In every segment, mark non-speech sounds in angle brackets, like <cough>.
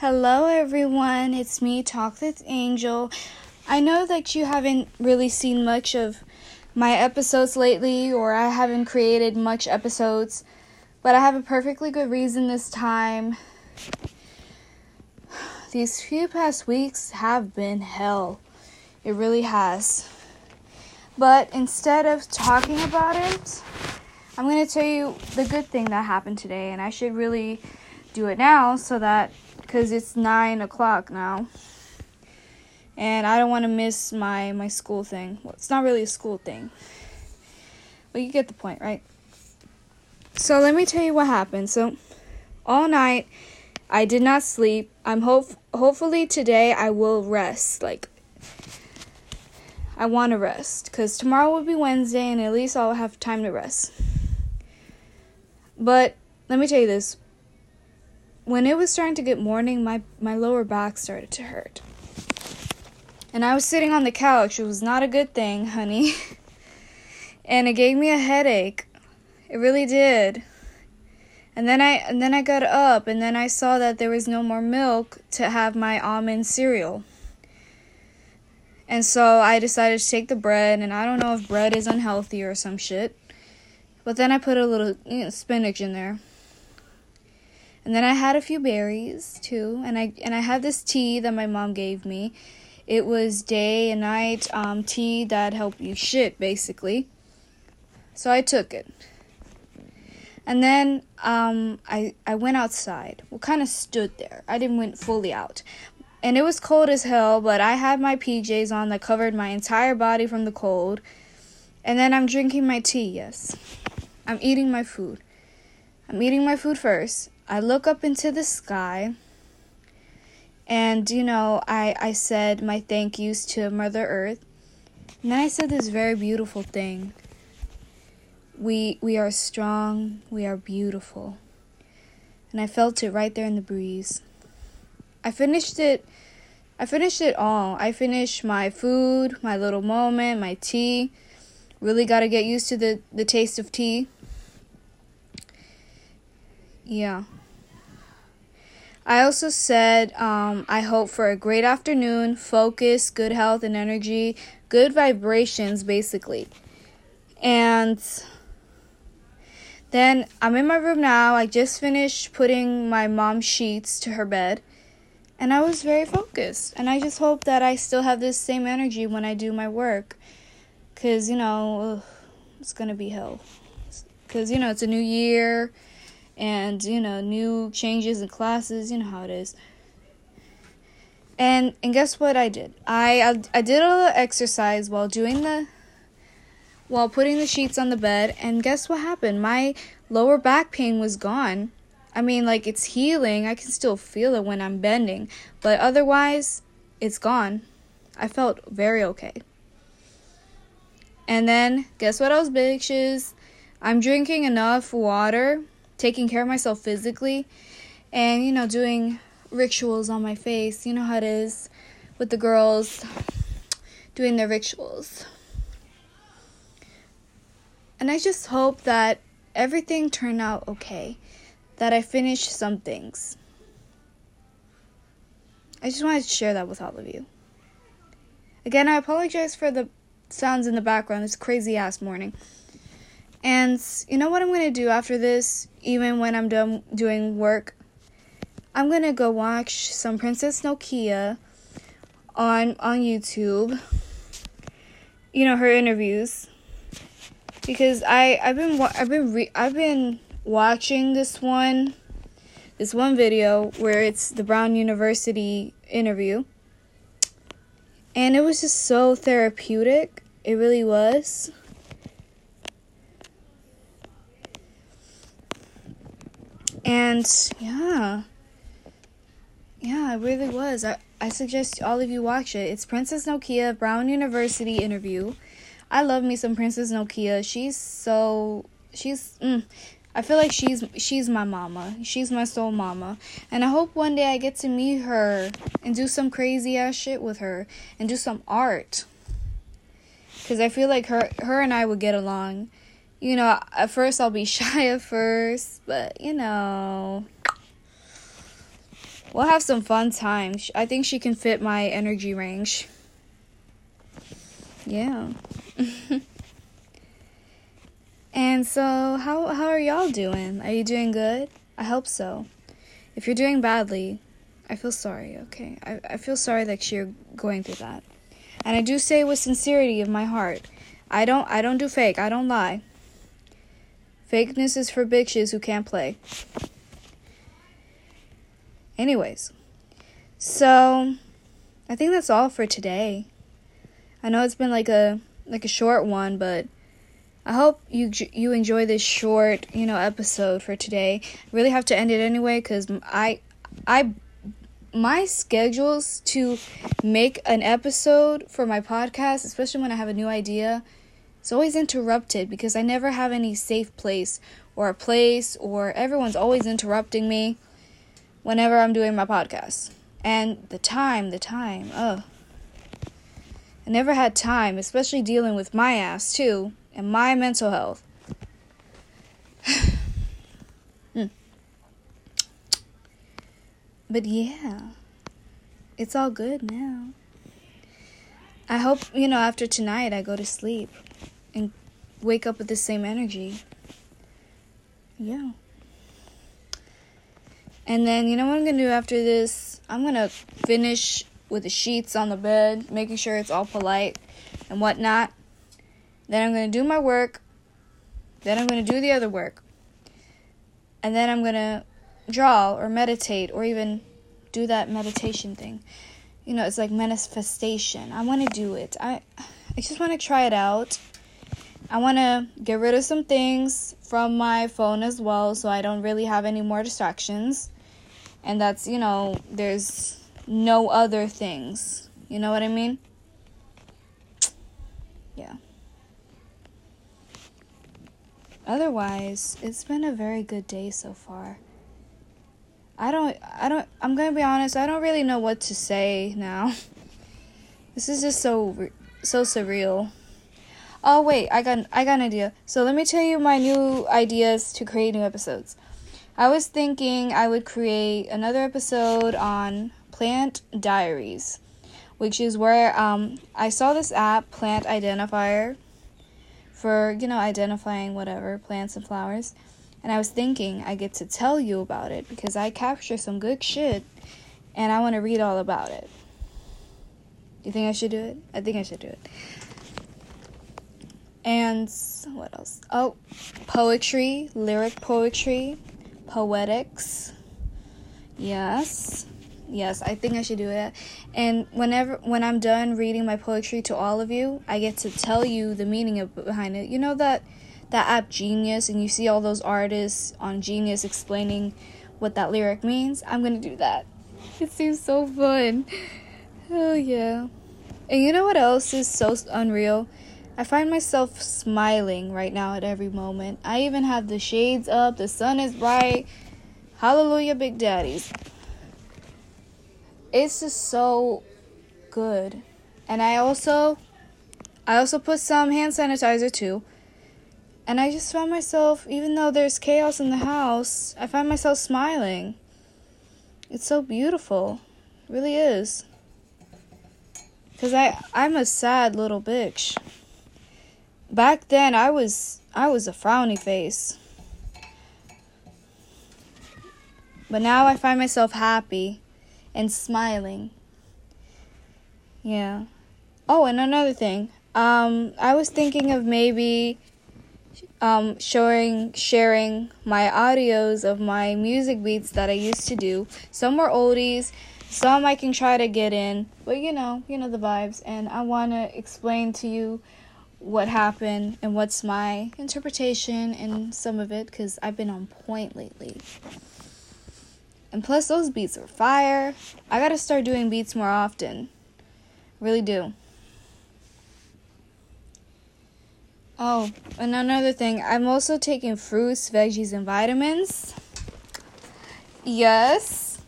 Hello, everyone. It's me, Talk with Angel. I know that you haven't really seen much of my episodes lately, or I haven't created much episodes, but I have a perfectly good reason this time. <sighs> These few past weeks have been hell. It really has. But instead of talking about it, I'm going to tell you the good thing that happened today, and I should really do it now so that because it's nine o'clock now, and I don't want to miss my my school thing. Well, it's not really a school thing, but you get the point, right? So let me tell you what happened. So all night I did not sleep. I'm hope hopefully today I will rest. Like I want to rest because tomorrow will be Wednesday and at least I'll have time to rest. But let me tell you this. When it was starting to get morning, my, my lower back started to hurt. And I was sitting on the couch. It was not a good thing, honey. <laughs> and it gave me a headache. It really did. And then I and then I got up and then I saw that there was no more milk to have my almond cereal. And so I decided to take the bread and I don't know if bread is unhealthy or some shit. But then I put a little you know, spinach in there. And then I had a few berries too, and I and I had this tea that my mom gave me. It was day and night um, tea that helped you shit basically. So I took it. And then um, I I went outside. Well, kind of stood there. I didn't went fully out. And it was cold as hell, but I had my PJs on that covered my entire body from the cold. And then I'm drinking my tea, yes. I'm eating my food. I'm eating my food first. I look up into the sky. And, you know, I, I said my thank yous to Mother Earth. And then I said this very beautiful thing. We we are strong, we are beautiful. And I felt it right there in the breeze. I finished it I finished it all. I finished my food, my little moment, my tea. Really got to get used to the the taste of tea. Yeah. I also said um, I hope for a great afternoon, focus, good health and energy, good vibrations, basically. And then I'm in my room now. I just finished putting my mom's sheets to her bed. And I was very focused. And I just hope that I still have this same energy when I do my work. Because, you know, ugh, it's going to be hell. Because, you know, it's a new year and you know new changes in classes you know how it is. And and guess what i did? I i, I did a little exercise while doing the while putting the sheets on the bed and guess what happened? My lower back pain was gone. I mean like it's healing. I can still feel it when i'm bending but otherwise it's gone. I felt very okay. And then guess what else bitches? I'm drinking enough water taking care of myself physically and you know doing rituals on my face. You know how it is with the girls doing their rituals. And i just hope that everything turned out okay that i finished some things. I just wanted to share that with all of you. Again i apologize for the sounds in the background. It's crazy ass morning and you know what I'm to do after this, even when I'm done doing work? I'm to go watch some Princess Nokia on on YouTube. You know, her interviews. Because I I've been I've been re- I've been watching this one this one video where it's the Brown University interview. And it was just so therapeutic. It really was. And yeah. Yeah, it really was. I, I suggest all of you watch it. It's Princess Nokia Brown University interview. I love me some Princess Nokia. She's so she's mm, I feel like she's she's my mama. She's my soul mama. And I hope one day I get to meet her and do some crazy ass shit with her and do some art. Cuz I feel like her her and I would get along you know, at first I'll be <laughs> shy at first, but you know, we'll have some fun times. I think she can fit my energy range. Yeah. <laughs> and so, how how are y'all doing? Are you doing good? I hope so. If you're doing badly, I feel sorry, okay? I, I feel sorry that you're going through that. And I do say with sincerity of my heart. I don't I don't do fake. I don't lie. Fakeness is for bitches who can't play. Anyways, so I think that's all for today. I know it's been like a like a short one, but I hope you you enjoy this short, you know, episode for today. Really have to end it anyway cuz I I my schedules to make an episode for my podcast, especially when I have a new idea, it's always interrupted because I never have any safe place or a place or everyone's always interrupting me whenever I'm doing my podcast. And the time, the time, ugh. I never had time, especially dealing with my ass too and my mental health. <sighs> hmm. But yeah, it's all good now. I hope, you know, after tonight I go to sleep and wake up with the same energy. Yeah. And then, you know what I'm gonna do after this? I'm gonna finish with the sheets on the bed, making sure it's all polite and whatnot. Then I'm gonna do my work. Then I'm gonna do the other work. And then I'm gonna draw or meditate or even do that meditation thing. You know, it's like manifestation. I wanna do it. I I just wanna try it out I want to get rid of some things from my phone as well so I don't really have any more distractions. And that's, you know, there's no other things. You know what I mean? Yeah. Otherwise, it's been a very good day so far. I don't I don't I'm going to be honest, I don't really know what to say now. <laughs> This is just so so surreal. Oh wait, I got I got an idea. So let me tell you my new ideas to create new episodes. I was thinking I would create another episode on plant diaries, which is where um, I saw this app, Plant Identifier, for you know identifying whatever plants and flowers. And I was thinking I get to tell you about it because I capture some good shit, and I want to read all about it. You think I should do it? I think I should do it. And what else? Oh, poetry, lyric poetry, poetics. Yes. Yes, I think I should do it. And whenever when I'm done reading my poetry to all of you, I get to tell you the meaning of behind it. You know that that app Genius and you see all those artists on Genius explaining what that lyric means? I'm going to do that. <laughs> It seems so fun. Oh yeah. And you know what else is so unreal? I find myself smiling right now at every moment. I even have the shades up, the sun is bright. Hallelujah, Big Daddies. It's just so good. And I also I also put some hand sanitizer too. And I just found myself even though there's chaos in the house, I find myself smiling. It's so beautiful. It really is. Cuz I I'm a sad little bitch back then I was I was a frowny face. But now I find myself happy and smiling. Yeah. Oh, and another thing. Um I was thinking of maybe um showing sharing my audios of my music beats that I used to do. Some were oldies, some I can try to get in, but you know, you know the vibes and I want to explain to you what happened and what's my interpretation and some of it because I've been on point lately. And plus, those beats are fire. I gotta start doing beats more often. Really do. Oh, and another thing, I'm also taking fruits, veggies, and vitamins. Yes.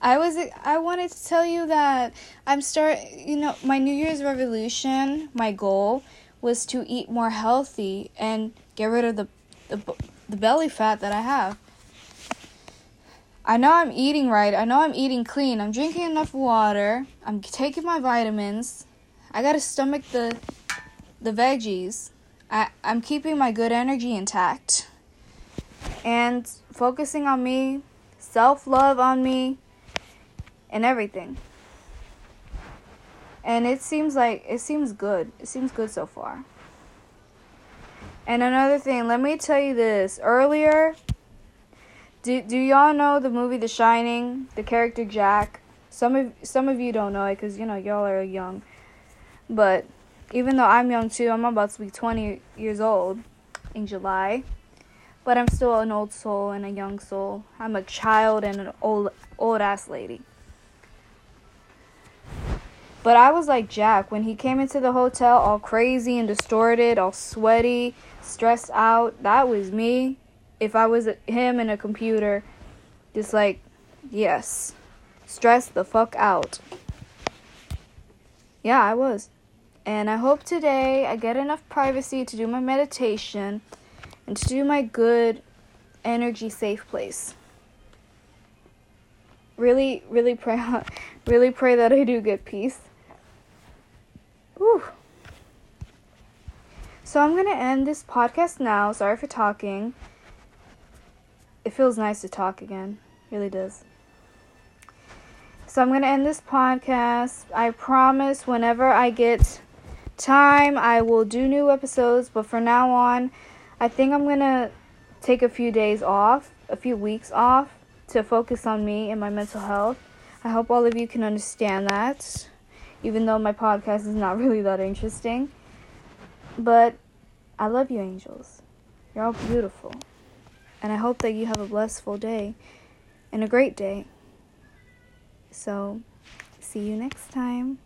I was I wanted to tell you that I'm start you know my New Year's revolution, my goal was to eat more healthy and get rid of the, the, the belly fat that I have. I know I'm eating right. I know I'm eating clean. I'm drinking enough water. I'm taking my vitamins. I gotta stomach the the veggies. I, I'm keeping my good energy intact. And focusing on me, self love on me, and everything. And it seems like it seems good. It seems good so far. And another thing, let me tell you this. Earlier, do do y'all know the movie The Shining? The character Jack. Some of some of you don't know it because you know y'all are young. But even though I'm young too, I'm about to be 20 years old in July. But I'm still an old soul and a young soul. I'm a child and an old old ass lady. But I was like Jack when he came into the hotel all crazy and distorted, all sweaty, stressed out. That was me if I was him in a computer, just like, yes, stress the fuck out. Yeah, I was. And I hope today I get enough privacy to do my meditation and to do my good energy safe place. Really, really pray, <laughs> really pray that I do get peace. Whew. So I'm gonna end this podcast now. Sorry for talking it feels nice to talk again. It really does. So I'm going to end this podcast. I promise whenever I get time, I will do new episodes, but for now on, I think I'm going to take a few days off, a few weeks off to focus on me and my mental health. I hope all of you can understand that, even though my podcast is not <laughs> really that interesting. But I love you, angels. You're all beautiful. And I hope that you have a blissful day and a great day. So, see you next time.